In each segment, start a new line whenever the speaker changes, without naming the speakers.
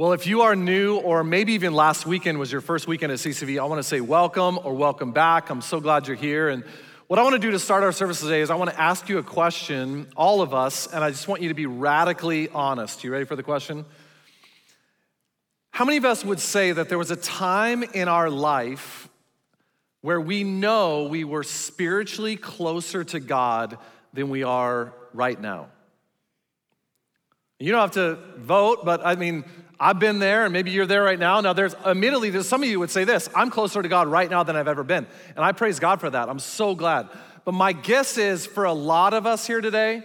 Well, if you are new, or maybe even last weekend was your first weekend at CCV, I want to say welcome or welcome back. I'm so glad you're here. And what I want to do to start our service today is I want to ask you a question, all of us, and I just want you to be radically honest. You ready for the question? How many of us would say that there was a time in our life where we know we were spiritually closer to God than we are right now? You don't have to vote, but I mean, I've been there, and maybe you're there right now. Now, there's immediately, there's some of you would say this I'm closer to God right now than I've ever been. And I praise God for that. I'm so glad. But my guess is for a lot of us here today,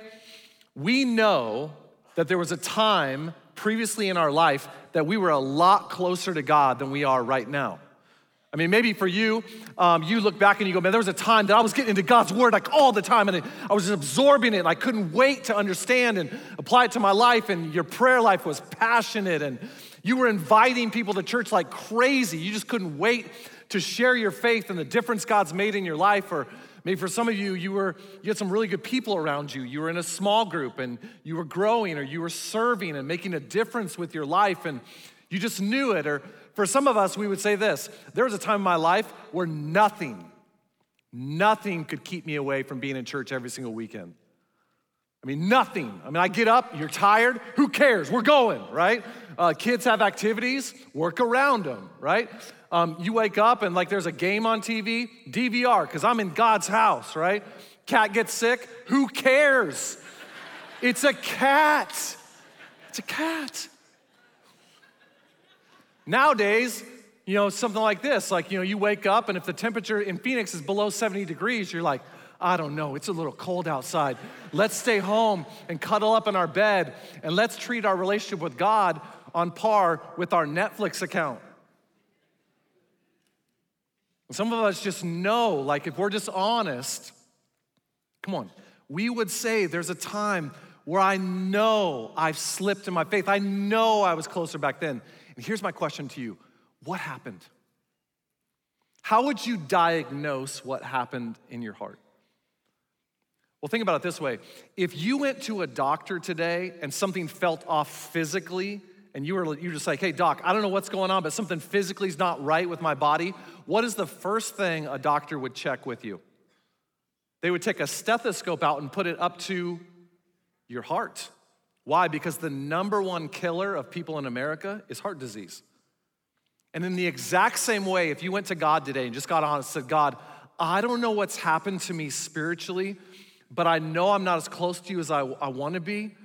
we know that there was a time previously in our life that we were a lot closer to God than we are right now. I mean, maybe for you, um, you look back and you go, man, there was a time that I was getting into God's word like all the time and I was absorbing it and I couldn't wait to understand and apply it to my life. And your prayer life was passionate and you were inviting people to church like crazy. You just couldn't wait to share your faith and the difference God's made in your life. Or maybe for some of you, you were you had some really good people around you. You were in a small group and you were growing or you were serving and making a difference with your life and you just knew it. Or for some of us, we would say this there was a time in my life where nothing, nothing could keep me away from being in church every single weekend. I mean, nothing. I mean, I get up, you're tired, who cares? We're going, right? Uh, kids have activities, work around them, right? Um, you wake up and like there's a game on TV, DVR, because I'm in God's house, right? Cat gets sick, who cares? It's a cat. It's a cat. Nowadays, you know, something like this, like, you know, you wake up and if the temperature in Phoenix is below 70 degrees, you're like, I don't know, it's a little cold outside. Let's stay home and cuddle up in our bed and let's treat our relationship with God on par with our Netflix account. some of us just know, like, if we're just honest, come on, we would say there's a time where I know I've slipped in my faith. I know I was closer back then. And here's my question to you What happened? How would you diagnose what happened in your heart? Well, think about it this way. If you went to a doctor today and something felt off physically, and you were you're just like, hey, doc, I don't know what's going on, but something physically is not right with my body, what is the first thing a doctor would check with you? They would take a stethoscope out and put it up to your heart. Why? Because the number one killer of people in America is heart disease. And in the exact same way, if you went to God today and just got honest, and said, God, I don't know what's happened to me spiritually, but I know I'm not as close to you as I, I want to be.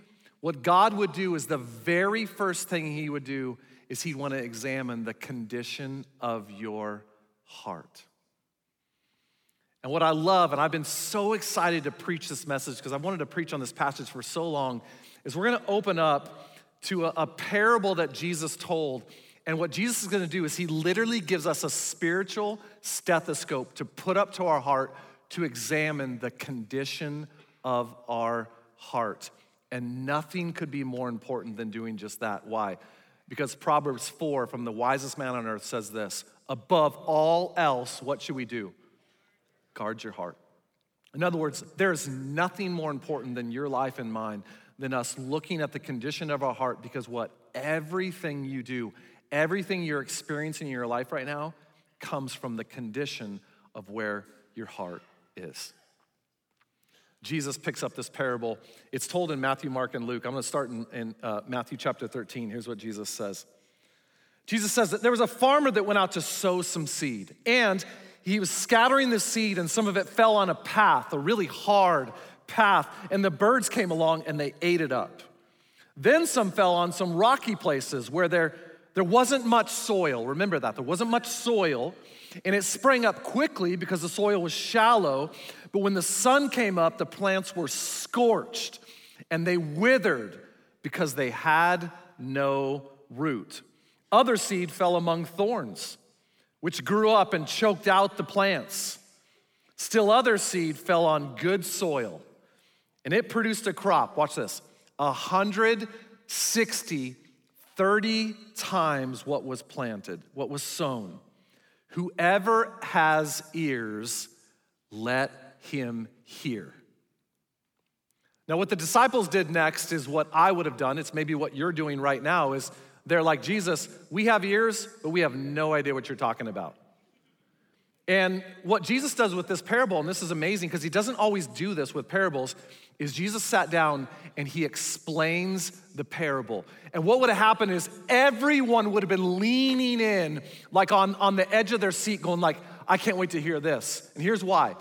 What God would do is the very first thing He would do is He'd want to examine the condition of your heart. And what I love, and I've been so excited to preach this message because I wanted to preach on this passage for so long, is we're going to open up to a, a parable that Jesus told. And what Jesus is going to do is he literally gives us a spiritual stethoscope to put up to our heart to examine the condition of our heart. And nothing could be more important than doing just that. Why? Because Proverbs 4 from the wisest man on earth says this above all else, what should we do? Guard your heart. In other words, there's nothing more important than your life and mine than us looking at the condition of our heart because what? Everything you do, everything you're experiencing in your life right now comes from the condition of where your heart is. Jesus picks up this parable. It's told in Matthew, Mark, and Luke. I'm going to start in, in uh, Matthew chapter 13. Here's what Jesus says Jesus says that there was a farmer that went out to sow some seed, and he was scattering the seed, and some of it fell on a path, a really hard path, and the birds came along and they ate it up. Then some fell on some rocky places where there, there wasn't much soil. Remember that, there wasn't much soil, and it sprang up quickly because the soil was shallow. But when the sun came up, the plants were scorched and they withered because they had no root. Other seed fell among thorns, which grew up and choked out the plants. Still, other seed fell on good soil and it produced a crop, watch this, 160, 30 times what was planted, what was sown. Whoever has ears, let him hear. Now, what the disciples did next is what I would have done. It's maybe what you're doing right now is They're like, Jesus, we have ears, but we have no idea what you're talking about. And what Jesus does with this parable, and this is amazing because he doesn't always do this with parables, is Jesus sat down and he explains the parable. And what would have happened is everyone would have been leaning in, like on, on the edge of their seat, going like, I can't wait to hear this. And here's why.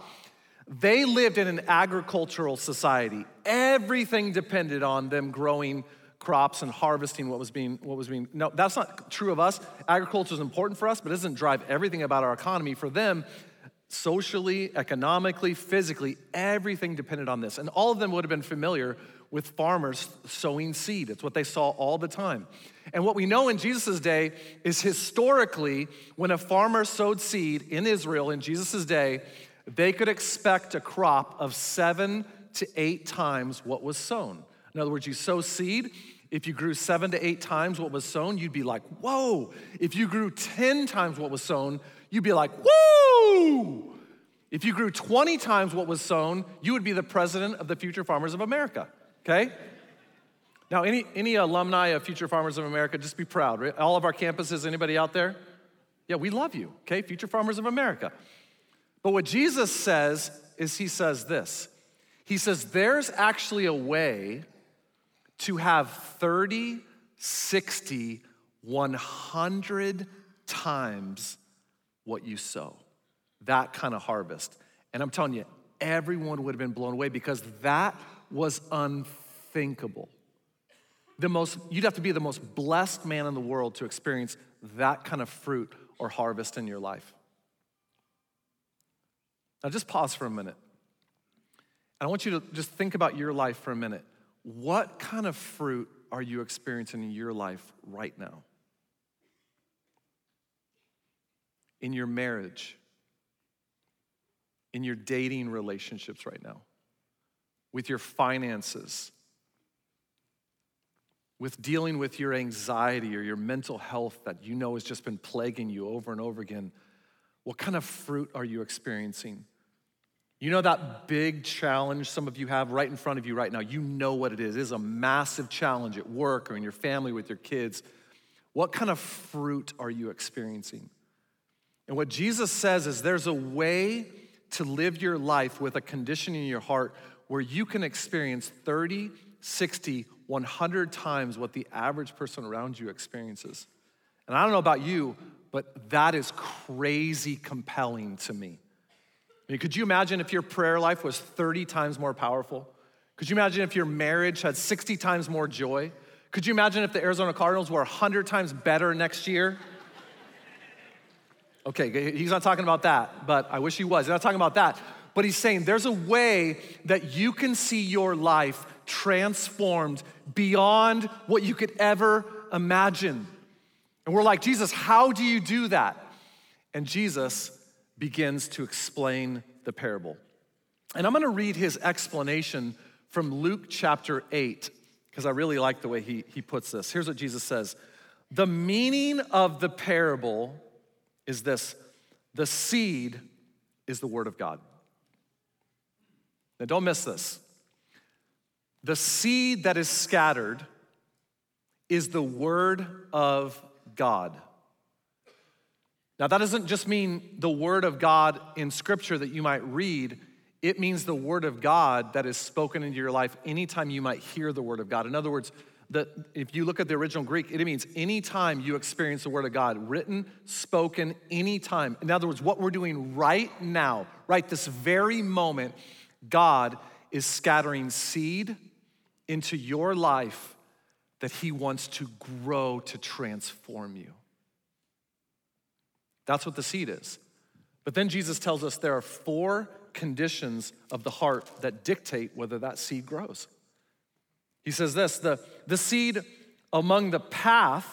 They lived in an agricultural society. Everything depended on them growing crops and harvesting what was being what was being no that's not true of us. Agriculture is important for us but it doesn't drive everything about our economy. For them socially economically physically everything depended on this. And all of them would have been familiar with farmers sowing seed. It's what they saw all the time. And what we know in jesus' day is historically when a farmer sowed seed in israel in jesus' day they could expect a crop of seven to eight times what was sown. In other words, you sow seed. If you grew seven to eight times what was sown, you'd be like, whoa. If you grew 10 times what was sown, you'd be like, woo. If you grew 20 times what was sown, you would be the president of the Future Farmers of America, okay? Now, any, any alumni of Future Farmers of America, just be proud. Right? All of our campuses, anybody out there? Yeah, we love you, okay? Future Farmers of America. But what Jesus says is, He says this He says, there's actually a way to have 30, 60, 100 times what you sow. That kind of harvest. And I'm telling you, everyone would have been blown away because that was unthinkable. The most, you'd have to be the most blessed man in the world to experience that kind of fruit or harvest in your life. Now, just pause for a minute. And I want you to just think about your life for a minute. What kind of fruit are you experiencing in your life right now? In your marriage, in your dating relationships right now, with your finances, with dealing with your anxiety or your mental health that you know has just been plaguing you over and over again. What kind of fruit are you experiencing? You know that big challenge some of you have right in front of you right now? You know what it is. It is a massive challenge at work or in your family with your kids. What kind of fruit are you experiencing? And what Jesus says is there's a way to live your life with a condition in your heart where you can experience 30, 60, 100 times what the average person around you experiences. And I don't know about you, but that is crazy compelling to me. I mean, could you imagine if your prayer life was 30 times more powerful? Could you imagine if your marriage had 60 times more joy? Could you imagine if the Arizona Cardinals were 100 times better next year? Okay, he's not talking about that, but I wish he was. He's not talking about that. But he's saying there's a way that you can see your life transformed beyond what you could ever imagine. And we're like, Jesus, how do you do that? And Jesus begins to explain the parable. And I'm gonna read his explanation from Luke chapter 8, because I really like the way he, he puts this. Here's what Jesus says The meaning of the parable is this the seed is the word of God. Now, don't miss this. The seed that is scattered is the word of God. Now, that doesn't just mean the Word of God in Scripture that you might read, it means the Word of God that is spoken into your life anytime you might hear the Word of God. In other words, the, if you look at the original Greek, it means anytime you experience the Word of God, written, spoken, anytime. In other words, what we're doing right now, right this very moment, God is scattering seed into your life that He wants to grow to transform you. That's what the seed is. But then Jesus tells us there are four conditions of the heart that dictate whether that seed grows. He says this the, the seed among the path,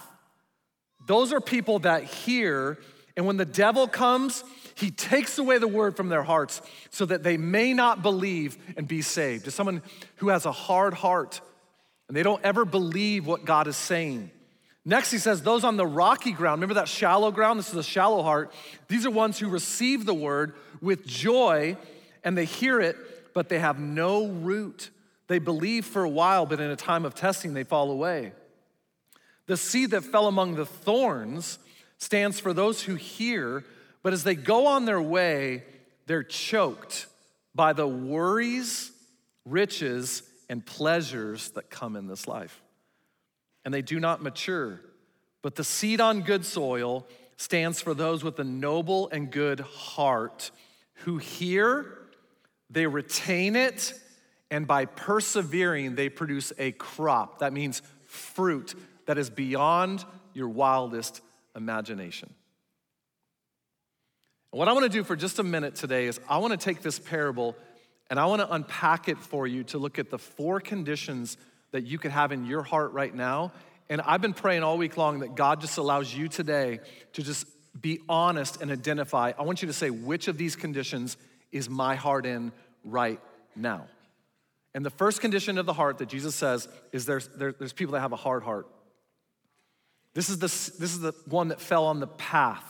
those are people that hear, and when the devil comes, he takes away the word from their hearts so that they may not believe and be saved. To someone who has a hard heart and they don't ever believe what God is saying. Next, he says, those on the rocky ground, remember that shallow ground? This is a shallow heart. These are ones who receive the word with joy and they hear it, but they have no root. They believe for a while, but in a time of testing, they fall away. The seed that fell among the thorns stands for those who hear, but as they go on their way, they're choked by the worries, riches, and pleasures that come in this life. And they do not mature. But the seed on good soil stands for those with a noble and good heart who hear, they retain it, and by persevering, they produce a crop. That means fruit that is beyond your wildest imagination. And what I want to do for just a minute today is I want to take this parable and I want to unpack it for you to look at the four conditions that you could have in your heart right now. And I've been praying all week long that God just allows you today to just be honest and identify. I want you to say, which of these conditions is my heart in right now? And the first condition of the heart that Jesus says is there's, there, there's people that have a hard heart. This is, the, this is the one that fell on the path.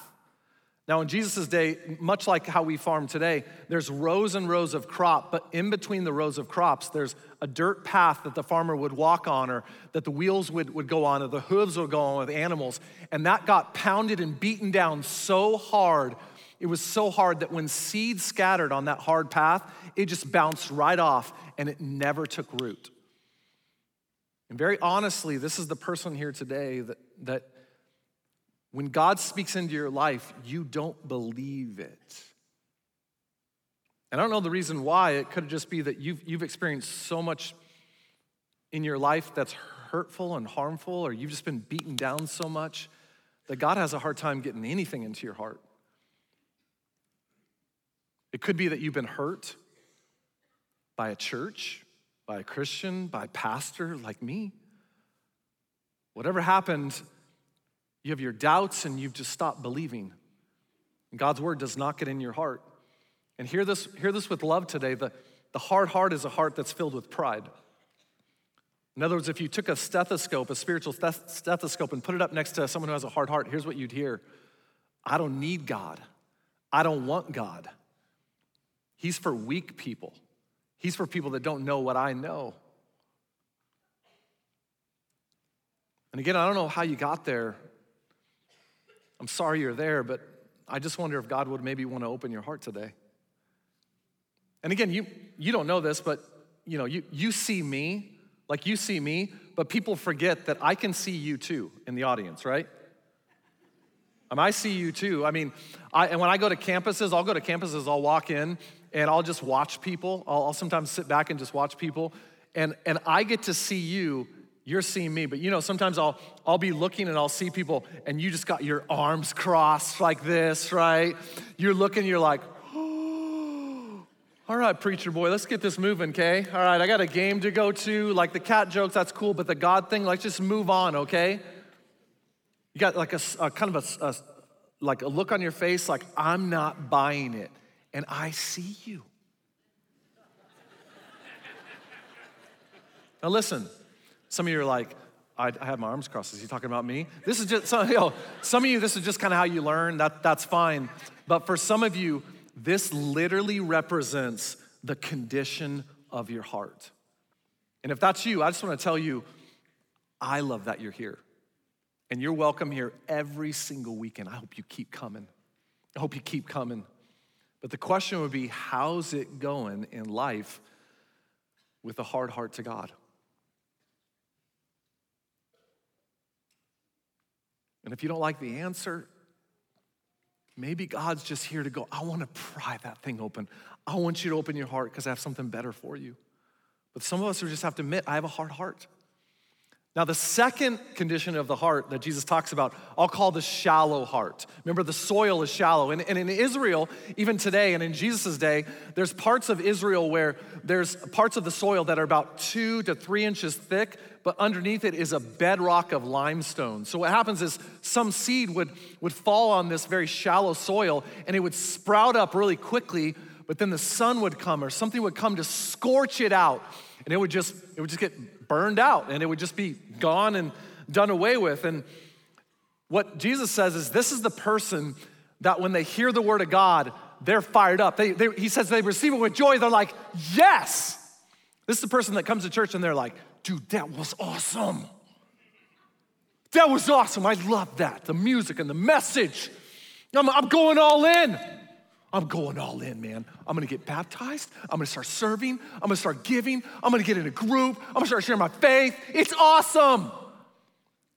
Now, in Jesus' day, much like how we farm today, there's rows and rows of crop, but in between the rows of crops, there's a dirt path that the farmer would walk on, or that the wheels would, would go on, or the hooves would go on with animals. And that got pounded and beaten down so hard. It was so hard that when seed scattered on that hard path, it just bounced right off and it never took root. And very honestly, this is the person here today that, that when God speaks into your life, you don't believe it. And I don't know the reason why. It could just be that you've, you've experienced so much in your life that's hurtful and harmful, or you've just been beaten down so much that God has a hard time getting anything into your heart. It could be that you've been hurt by a church, by a Christian, by a pastor like me. Whatever happened, you have your doubts and you've just stopped believing. And God's word does not get in your heart. And hear this, hear this with love today. The, the hard heart is a heart that's filled with pride. In other words, if you took a stethoscope, a spiritual stethoscope, and put it up next to someone who has a hard heart, here's what you'd hear I don't need God. I don't want God. He's for weak people, He's for people that don't know what I know. And again, I don't know how you got there. I'm sorry you're there, but I just wonder if God would maybe want to open your heart today. And again, you, you don't know this, but you know, you, you see me, like you see me, but people forget that I can see you too in the audience, right? Mean, I see you too. I mean, I, and when I go to campuses, I'll go to campuses, I'll walk in and I'll just watch people. I'll, I'll sometimes sit back and just watch people. And, and I get to see you you're seeing me but you know sometimes i'll i'll be looking and i'll see people and you just got your arms crossed like this right? You're looking you're like all right preacher boy let's get this moving okay? All right i got a game to go to. Like the cat jokes that's cool but the god thing let's just move on okay? You got like a, a kind of a, a like a look on your face like i'm not buying it and i see you. Now listen some of you are like, I, I have my arms crossed. Is he talking about me? This is just, some, you know, some of you, this is just kind of how you learn. That, that's fine. But for some of you, this literally represents the condition of your heart. And if that's you, I just want to tell you, I love that you're here. And you're welcome here every single weekend. I hope you keep coming. I hope you keep coming. But the question would be how's it going in life with a hard heart to God? And if you don't like the answer, maybe God's just here to go, I want to pry that thing open. I want you to open your heart because I have something better for you. But some of us just have to admit, I have a hard heart. Now, the second condition of the heart that Jesus talks about, I'll call the shallow heart. Remember, the soil is shallow. And, and in Israel, even today and in Jesus' day, there's parts of Israel where there's parts of the soil that are about two to three inches thick, but underneath it is a bedrock of limestone. So what happens is some seed would, would fall on this very shallow soil and it would sprout up really quickly, but then the sun would come or something would come to scorch it out and it would just it would just get burned out and it would just be gone and done away with and what jesus says is this is the person that when they hear the word of god they're fired up they, they, he says they receive it with joy they're like yes this is the person that comes to church and they're like dude that was awesome That was awesome. I love that. The music and the message. I'm, I'm going all in. I'm going all in, man. I'm gonna get baptized. I'm gonna start serving. I'm gonna start giving. I'm gonna get in a group. I'm gonna start sharing my faith. It's awesome.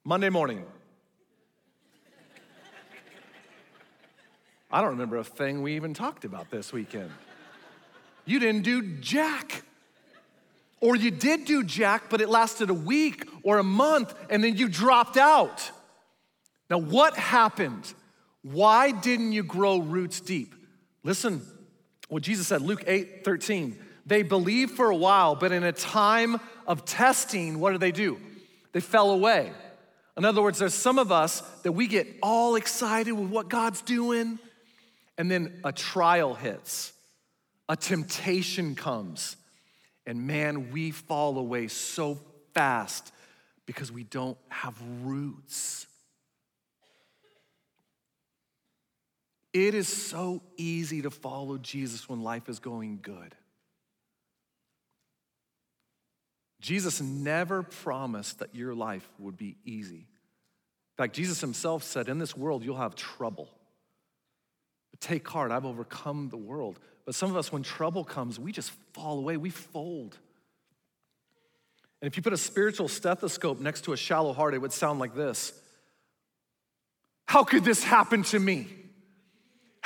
Monday morning. I don't remember a thing we even talked about this weekend. You didn't do jack. Or you did do jack, but it lasted a week or a month and then you dropped out. Now, what happened? Why didn't you grow roots deep? Listen what Jesus said, Luke 8 13. They believed for a while, but in a time of testing, what do they do? They fell away. In other words, there's some of us that we get all excited with what God's doing, and then a trial hits, a temptation comes, and man, we fall away so fast because we don't have roots. It is so easy to follow Jesus when life is going good. Jesus never promised that your life would be easy. In fact, Jesus himself said, In this world, you'll have trouble. But take heart, I've overcome the world. But some of us, when trouble comes, we just fall away, we fold. And if you put a spiritual stethoscope next to a shallow heart, it would sound like this How could this happen to me?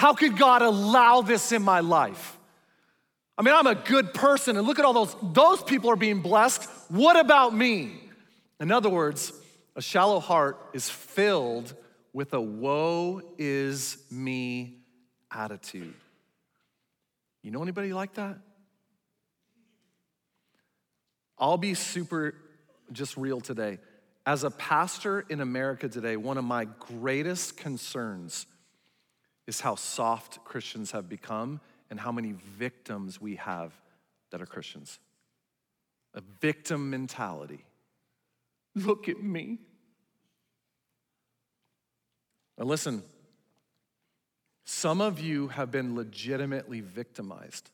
How could God allow this in my life? I mean, I'm a good person, and look at all those, those people are being blessed. What about me? In other words, a shallow heart is filled with a woe is me attitude. You know anybody like that? I'll be super just real today. As a pastor in America today, one of my greatest concerns is how soft Christians have become and how many victims we have that are Christians. A victim mentality. Look at me. Now, listen, some of you have been legitimately victimized.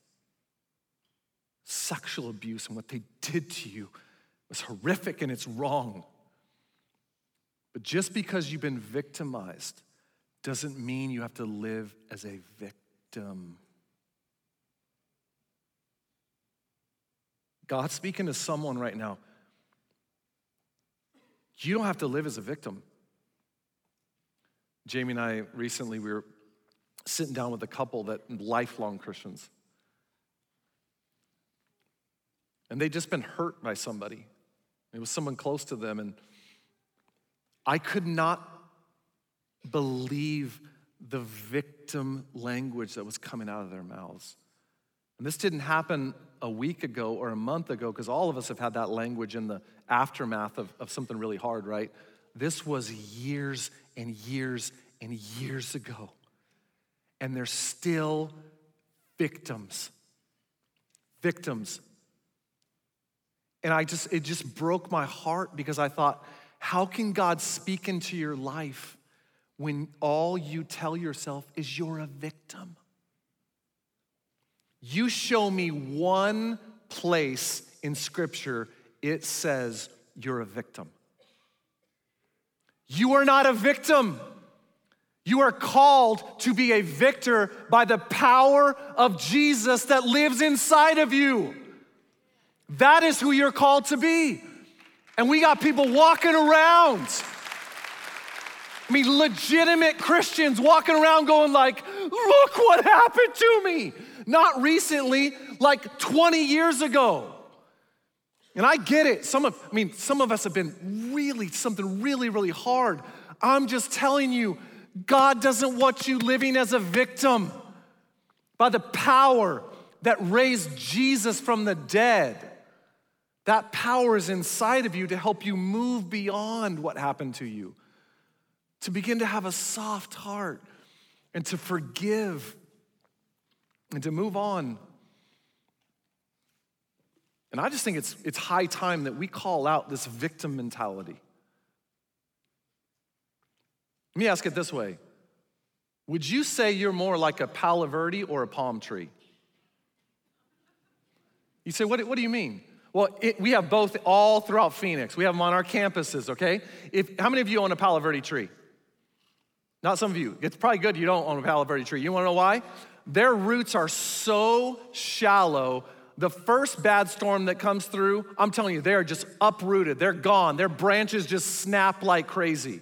Sexual abuse and what they did to you was horrific and it's wrong. But just because you've been victimized doesn't mean you have to live as a victim. God's speaking to someone right now. You don't have to live as a victim. Jamie and I recently we were sitting down with a couple that lifelong Christians. And they'd just been hurt by somebody. It was someone close to them and I could not believe the victim language that was coming out of their mouths. And this didn't happen a week ago or a month ago, because all of us have had that language in the aftermath of, of something really hard, right? This was years and years and years ago. And they're still victims. Victims. And I just, it just broke my heart because I thought, how can God speak into your life when all you tell yourself is you're a victim. You show me one place in Scripture it says you're a victim. You are not a victim. You are called to be a victor by the power of Jesus that lives inside of you. That is who you're called to be. And we got people walking around I mean, legitimate Christians walking around going like, look what happened to me. Not recently, like 20 years ago. And I get it. Some of, I mean, some of us have been really, something really, really hard. I'm just telling you, God doesn't want you living as a victim. By the power that raised Jesus from the dead, that power is inside of you to help you move beyond what happened to you to begin to have a soft heart and to forgive and to move on. And I just think it's, it's high time that we call out this victim mentality. Let me ask it this way Would you say you're more like a palo verde or a palm tree? You say, what, what do you mean? Well, it, we have both all throughout Phoenix. We have them on our campuses, okay? If, how many of you own a Palo Verde tree? Not some of you. It's probably good you don't own a Palo Verde tree. You wanna know why? Their roots are so shallow. The first bad storm that comes through, I'm telling you, they're just uprooted. They're gone. Their branches just snap like crazy.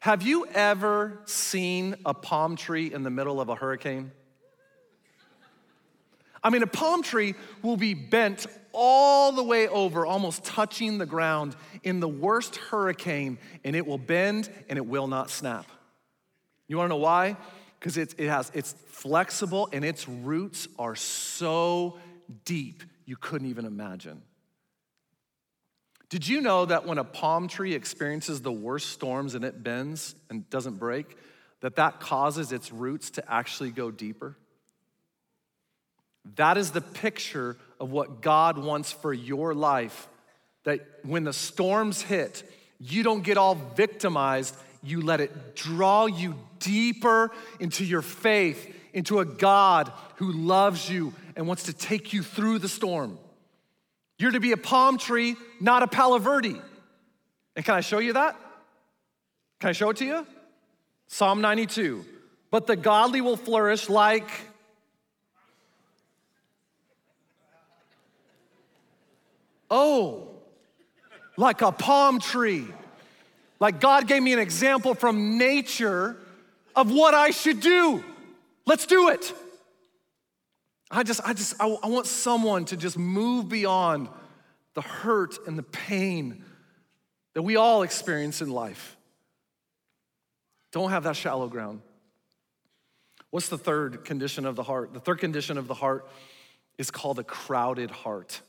Have you ever seen a palm tree in the middle of a hurricane? I mean, a palm tree will be bent all the way over, almost touching the ground in the worst hurricane, and it will bend and it will not snap. You wanna know why? Because it, it has, it's flexible and its roots are so deep you couldn't even imagine. Did you know that when a palm tree experiences the worst storms and it bends and doesn't break, that that causes its roots to actually go deeper? That is the picture of what God wants for your life. That when the storms hit, you don't get all victimized, you let it draw you deeper into your faith, into a God who loves you and wants to take you through the storm. You're to be a palm tree, not a Palo Verde. And can I show you that? Can I show it to you? Psalm 92. But the godly will flourish like Oh, like a palm tree. Like God gave me an example from nature of what I should do. Let's do it. I just, I just, I, I want someone to just move beyond the hurt and the pain that we all experience in life. Don't have that shallow ground. What's the third condition of the heart? The third condition of the heart is called a crowded heart.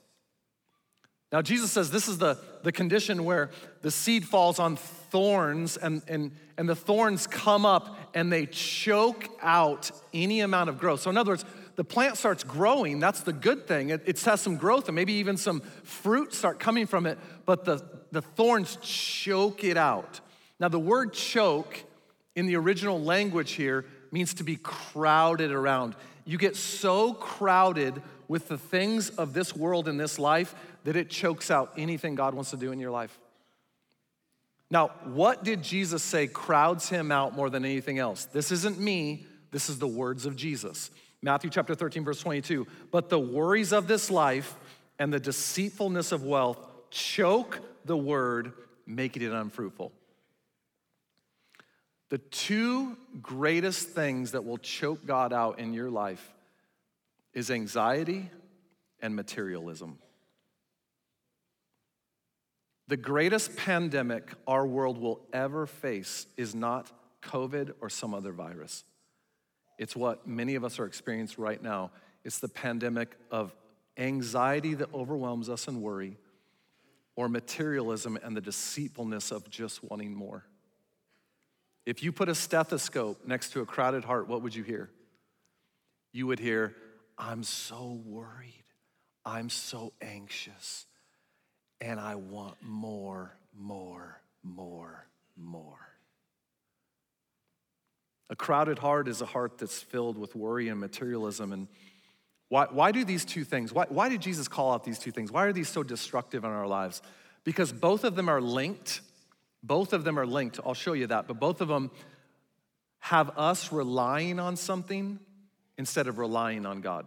Now, Jesus says this is the, the condition where the seed falls on thorns, and, and, and the thorns come up and they choke out any amount of growth. So, in other words, the plant starts growing, that's the good thing. It, it has some growth and maybe even some fruit start coming from it, but the, the thorns choke it out. Now, the word choke in the original language here means to be crowded around. You get so crowded with the things of this world and this life that it chokes out anything God wants to do in your life. Now, what did Jesus say crowds him out more than anything else? This isn't me, this is the words of Jesus. Matthew chapter 13, verse 22. But the worries of this life and the deceitfulness of wealth choke the word, making it unfruitful. The two greatest things that will choke God out in your life is anxiety and materialism. The greatest pandemic our world will ever face is not COVID or some other virus. It's what many of us are experiencing right now. It's the pandemic of anxiety that overwhelms us and worry, or materialism and the deceitfulness of just wanting more. If you put a stethoscope next to a crowded heart, what would you hear? You would hear, I'm so worried. I'm so anxious. And I want more, more, more, more. A crowded heart is a heart that's filled with worry and materialism. And why, why do these two things? Why, why did Jesus call out these two things? Why are these so destructive in our lives? Because both of them are linked. Both of them are linked. I'll show you that. But both of them have us relying on something instead of relying on God.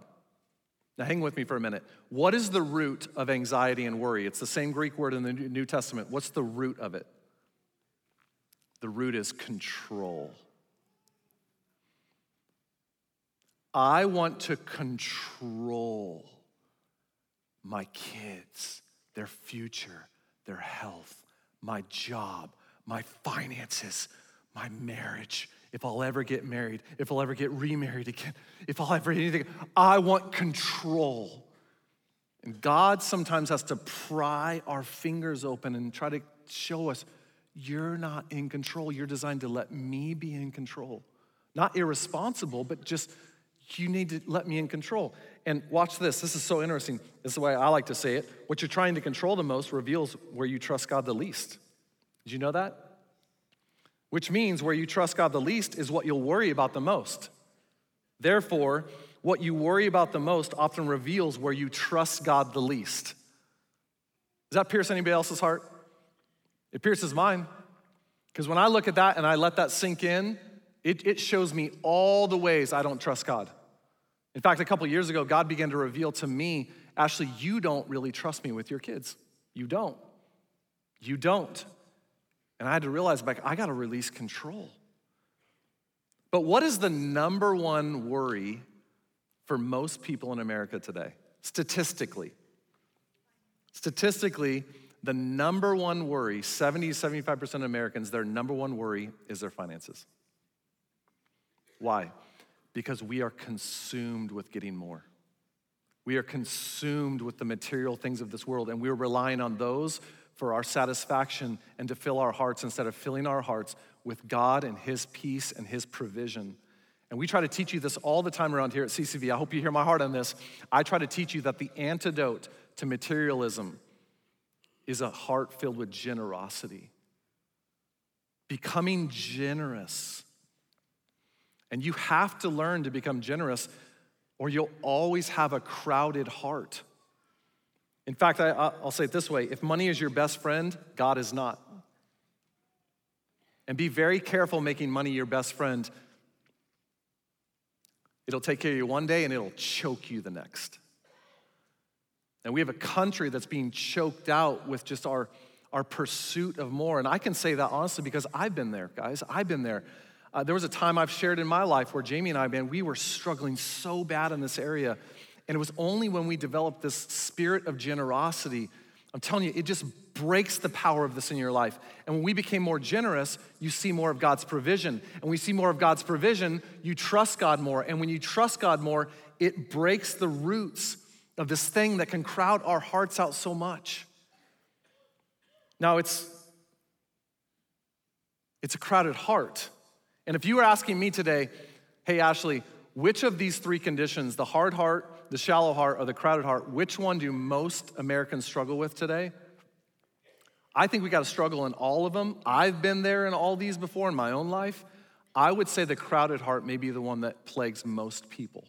Now, hang with me for a minute. What is the root of anxiety and worry? It's the same Greek word in the New Testament. What's the root of it? The root is control. I want to control my kids, their future, their health, my job, my finances, my marriage, if I'll ever get married, if I'll ever get remarried again, if I'll ever anything. I want control. And God sometimes has to pry our fingers open and try to show us you're not in control. You're designed to let me be in control. Not irresponsible, but just you need to let me in control. And watch this. This is so interesting. This is the way I like to say it. What you're trying to control the most reveals where you trust God the least. Did you know that? Which means where you trust God the least is what you'll worry about the most. Therefore, what you worry about the most often reveals where you trust God the least. Does that pierce anybody else's heart? It pierces mine. Because when I look at that and I let that sink in, it, it shows me all the ways I don't trust God. In fact, a couple years ago, God began to reveal to me Ashley, you don't really trust me with your kids. You don't. You don't. And I had to realize, like, I got to release control. But what is the number one worry for most people in America today? Statistically. Statistically, the number one worry, 70, 75% of Americans, their number one worry is their finances. Why? Because we are consumed with getting more. We are consumed with the material things of this world, and we're relying on those for our satisfaction and to fill our hearts instead of filling our hearts with God and His peace and His provision. And we try to teach you this all the time around here at CCV. I hope you hear my heart on this. I try to teach you that the antidote to materialism is a heart filled with generosity. Becoming generous. And you have to learn to become generous, or you'll always have a crowded heart. In fact, I, will say it this way if money is your best friend, God is not. And be very careful making money your best friend. It'll take care of you one day and it'll choke you the next. And we have a country that's being choked out with just our, our pursuit of more. And I can say that honestly because I've been there, guys. I've been there. Uh, there was a time I've shared in my life where Jamie and I, man, we were struggling so bad in this area. And it was only when we developed this spirit of generosity, I'm telling you, it just breaks the power of this in your life. And when we became more generous, you see more of God's provision. And we see more of God's provision, you trust God more. And when you trust God more, it breaks the roots of this thing that can crowd our hearts out so much. Now it's it's a crowded heart. And if you were asking me today, hey Ashley, which of these three conditions, the hard heart, the shallow heart, or the crowded heart, which one do most Americans struggle with today? I think we got to struggle in all of them. I've been there in all these before in my own life. I would say the crowded heart may be the one that plagues most people.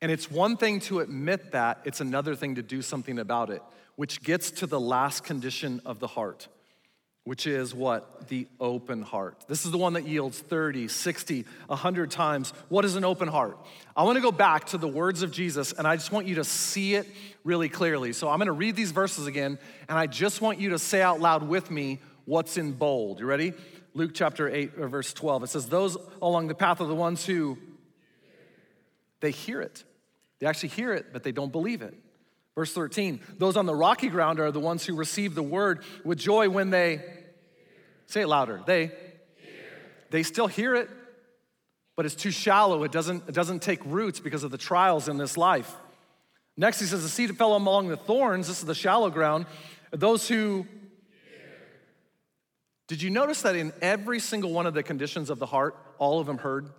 And it's one thing to admit that, it's another thing to do something about it, which gets to the last condition of the heart which is what? The open heart. This is the one that yields 30, 60, 100 times. What is an open heart? I want to go back to the words of Jesus and I just want you to see it really clearly. So I'm going to read these verses again and I just want you to say out loud with me what's in bold. You ready? Luke chapter 8, verse 12. It says, Those along the path of the ones who they hear it. They actually hear it, but they don't believe it. Verse 13, those on the rocky ground are the ones who receive the word with joy when they Say it louder. They hear. they still hear it, but it's too shallow. It doesn't, it doesn't take roots because of the trials in this life. Next, he says, the seed fell among the thorns. This is the shallow ground. Those who did you notice that in every single one of the conditions of the heart, all of them heard?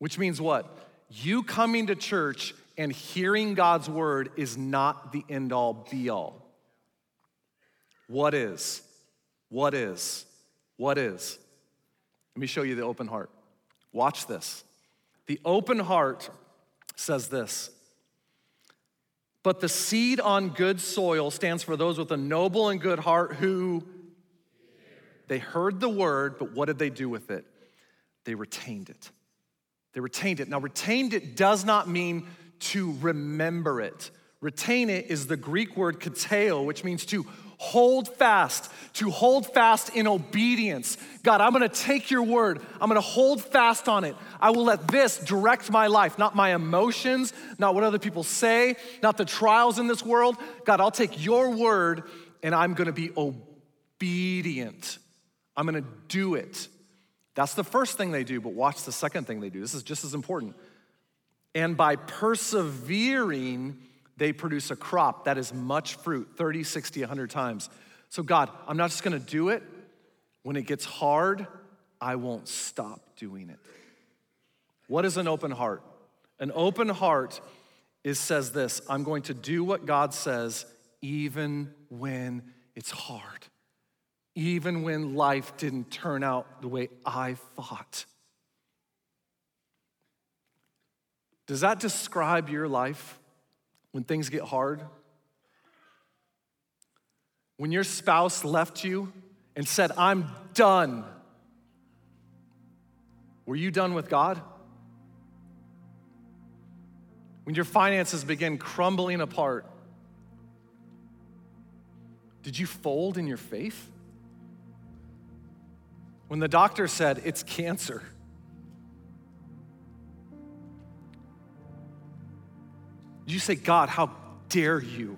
Which means what? You coming to church and hearing God's word is not the end all be all. What is? What is? What is? Let me show you the open heart. Watch this. The open heart says this But the seed on good soil stands for those with a noble and good heart who they heard the word, but what did they do with it? They retained it. They retained it. Now, retained it does not mean to remember it. Retain it is the Greek word katecho, which means to hold fast, to hold fast in obedience. God, I'm gonna take your word, I'm gonna hold fast on it. I will let this direct my life, not my emotions, not what other people say, not the trials in this world. God, I'll take your word and I'm gonna be obedient. I'm gonna do it. That's the first thing they do, but watch the second thing they do. This is just as important. And by persevering, they produce a crop that is much fruit 30, 60, 100 times. So, God, I'm not just gonna do it. When it gets hard, I won't stop doing it. What is an open heart? An open heart is says this I'm going to do what God says even when it's hard, even when life didn't turn out the way I thought. Does that describe your life when things get hard? When your spouse left you and said, I'm done, were you done with God? When your finances begin crumbling apart, did you fold in your faith? When the doctor said it's cancer, you say, God, how dare you?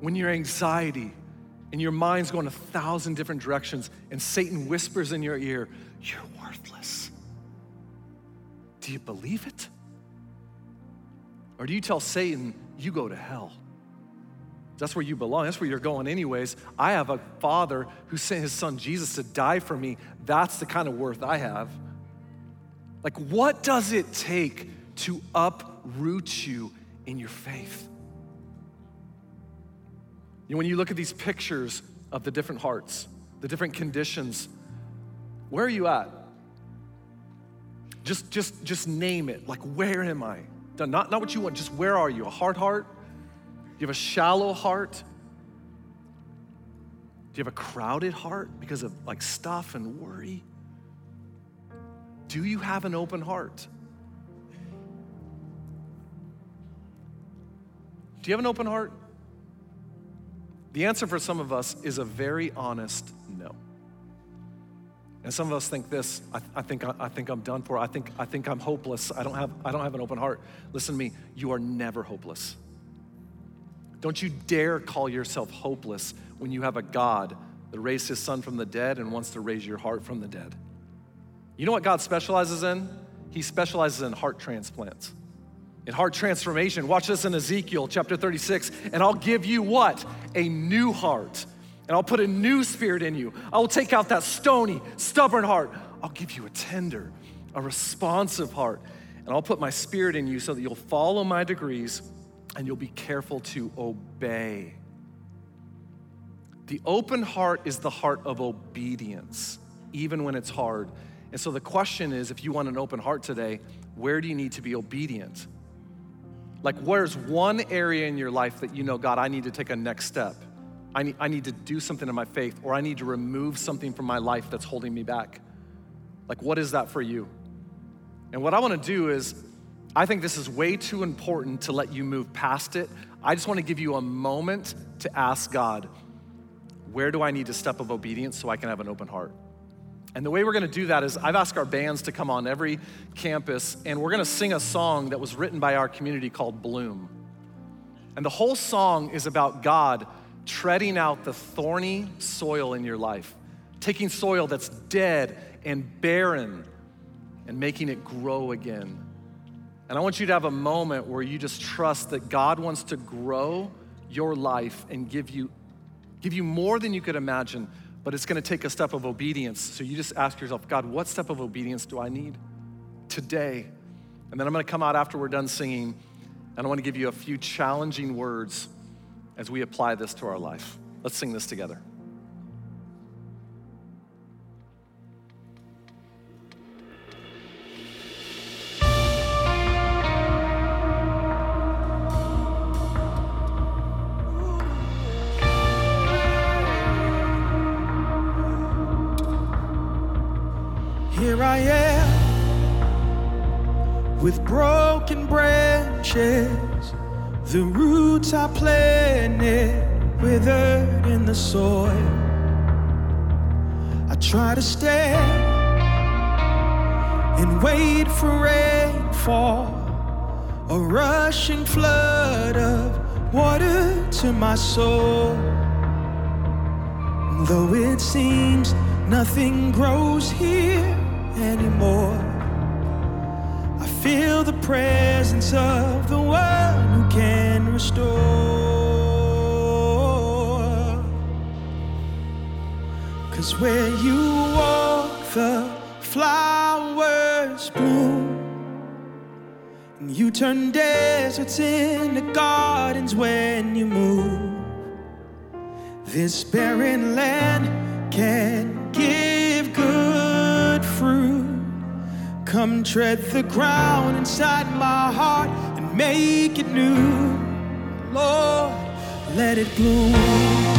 When your anxiety and your mind's going a thousand different directions and Satan whispers in your ear, You're worthless. Do you believe it? Or do you tell Satan, You go to hell? That's where you belong. That's where you're going, anyways. I have a father who sent his son Jesus to die for me. That's the kind of worth I have. Like, what does it take to uproot you in your faith? You know, when you look at these pictures of the different hearts, the different conditions, where are you at? Just, just, just name it. Like, where am I? Not, not what you want, just where are you? A hard heart? Do you have a shallow heart? Do you have a crowded heart because of like stuff and worry? Do you have an open heart? Do you have an open heart? The answer for some of us is a very honest no. And some of us think this, I, I, think, I, I think I'm done for. I think, I think I'm hopeless. I don't, have, I don't have an open heart. Listen to me, you are never hopeless. Don't you dare call yourself hopeless when you have a God that raised his son from the dead and wants to raise your heart from the dead. You know what God specializes in? He specializes in heart transplants, in heart transformation. Watch this in Ezekiel chapter 36. And I'll give you what? A new heart. And I'll put a new spirit in you. I will take out that stony, stubborn heart. I'll give you a tender, a responsive heart. And I'll put my spirit in you so that you'll follow my degrees and you'll be careful to obey. The open heart is the heart of obedience, even when it's hard. And so the question is if you want an open heart today, where do you need to be obedient? Like, where's one area in your life that you know, God, I need to take a next step? I need, I need to do something in my faith, or I need to remove something from my life that's holding me back. Like, what is that for you? And what I wanna do is, I think this is way too important to let you move past it. I just want to give you a moment to ask God, where do I need to step of obedience so I can have an open heart? And the way we're going to do that is I've asked our bands to come on every campus, and we're going to sing a song that was written by our community called Bloom. And the whole song is about God treading out the thorny soil in your life, taking soil that's dead and barren and making it grow again. And I want you to have a moment where you just trust that God wants to grow your life and give you, give you more than you could imagine, but it's gonna take a step of obedience. So you just ask yourself, God, what step of obedience do I need today? And then I'm gonna come out after we're done singing, and I wanna give you a few challenging words as we apply this to our life. Let's sing this together.
The roots I planted withered in the soil. I try to stand and wait for rainfall, a rushing flood of water to my soul. Though it seems nothing grows here anymore. Feel the presence of the one who can restore. Cause where you walk, the flowers bloom. And you turn deserts into gardens when you move. This barren land can Come tread the ground inside my heart and make it new. Lord, let it bloom.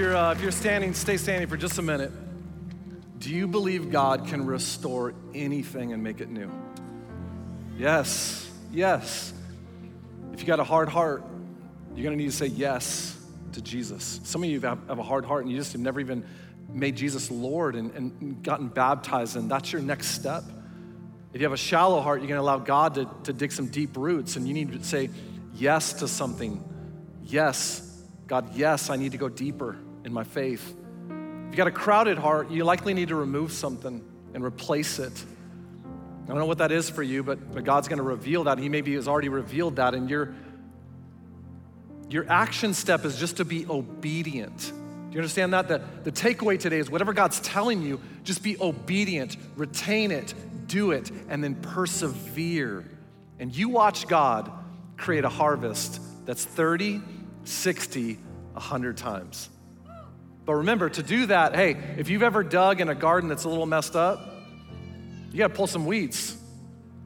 You're, uh, if you're standing, stay standing for just a minute. Do you believe God can restore anything and make it new? Yes, yes. If you got a hard heart, you're gonna need to say yes to Jesus. Some of you have, have a hard heart and you just have never even made Jesus Lord and, and gotten baptized, and that's your next step. If you have a shallow heart, you're gonna allow God to, to dig some deep roots, and you need to say yes to something. Yes, God, yes, I need to go deeper in my faith. If you got a crowded heart, you likely need to remove something and replace it. I don't know what that is for you, but, but God's gonna reveal that. He maybe has already revealed that, and your, your action step is just to be obedient. Do you understand that? The, the takeaway today is whatever God's telling you, just be obedient, retain it, do it, and then persevere. And you watch God create a harvest that's 30, 60, a hundred times. But remember, to do that, hey, if you've ever dug in a garden that's a little messed up, you gotta pull some weeds.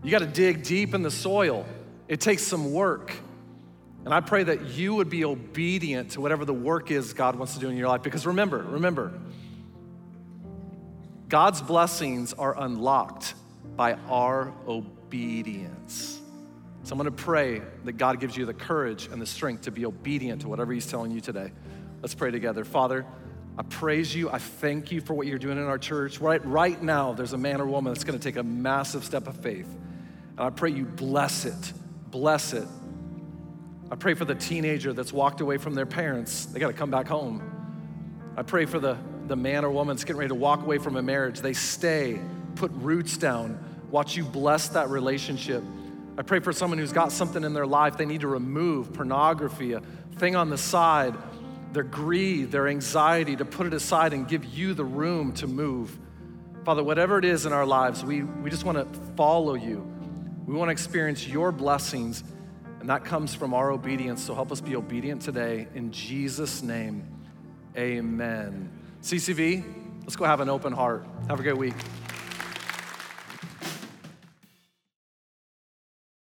You gotta dig deep in the soil. It takes some work. And I pray that you would be obedient to whatever the work is God wants to do in your life. Because remember, remember, God's blessings are unlocked by our obedience. So I'm gonna pray that God gives you the courage and the strength to be obedient to whatever He's telling you today. Let's pray together. Father, I praise you. I thank you for what you're doing in our church. Right, right now, there's a man or woman that's gonna take a massive step of faith. And I pray you bless it. Bless it. I pray for the teenager that's walked away from their parents. They gotta come back home. I pray for the, the man or woman that's getting ready to walk away from a marriage. They stay, put roots down, watch you bless that relationship. I pray for someone who's got something in their life they need to remove pornography, a thing on the side, their greed, their anxiety, to put it aside and give you the room to move. Father, whatever it is in our lives, we, we just want to follow you. We want to experience your blessings, and that comes from our obedience. So help us be obedient today. In Jesus' name, amen. CCV, let's go have an open heart. Have a great week.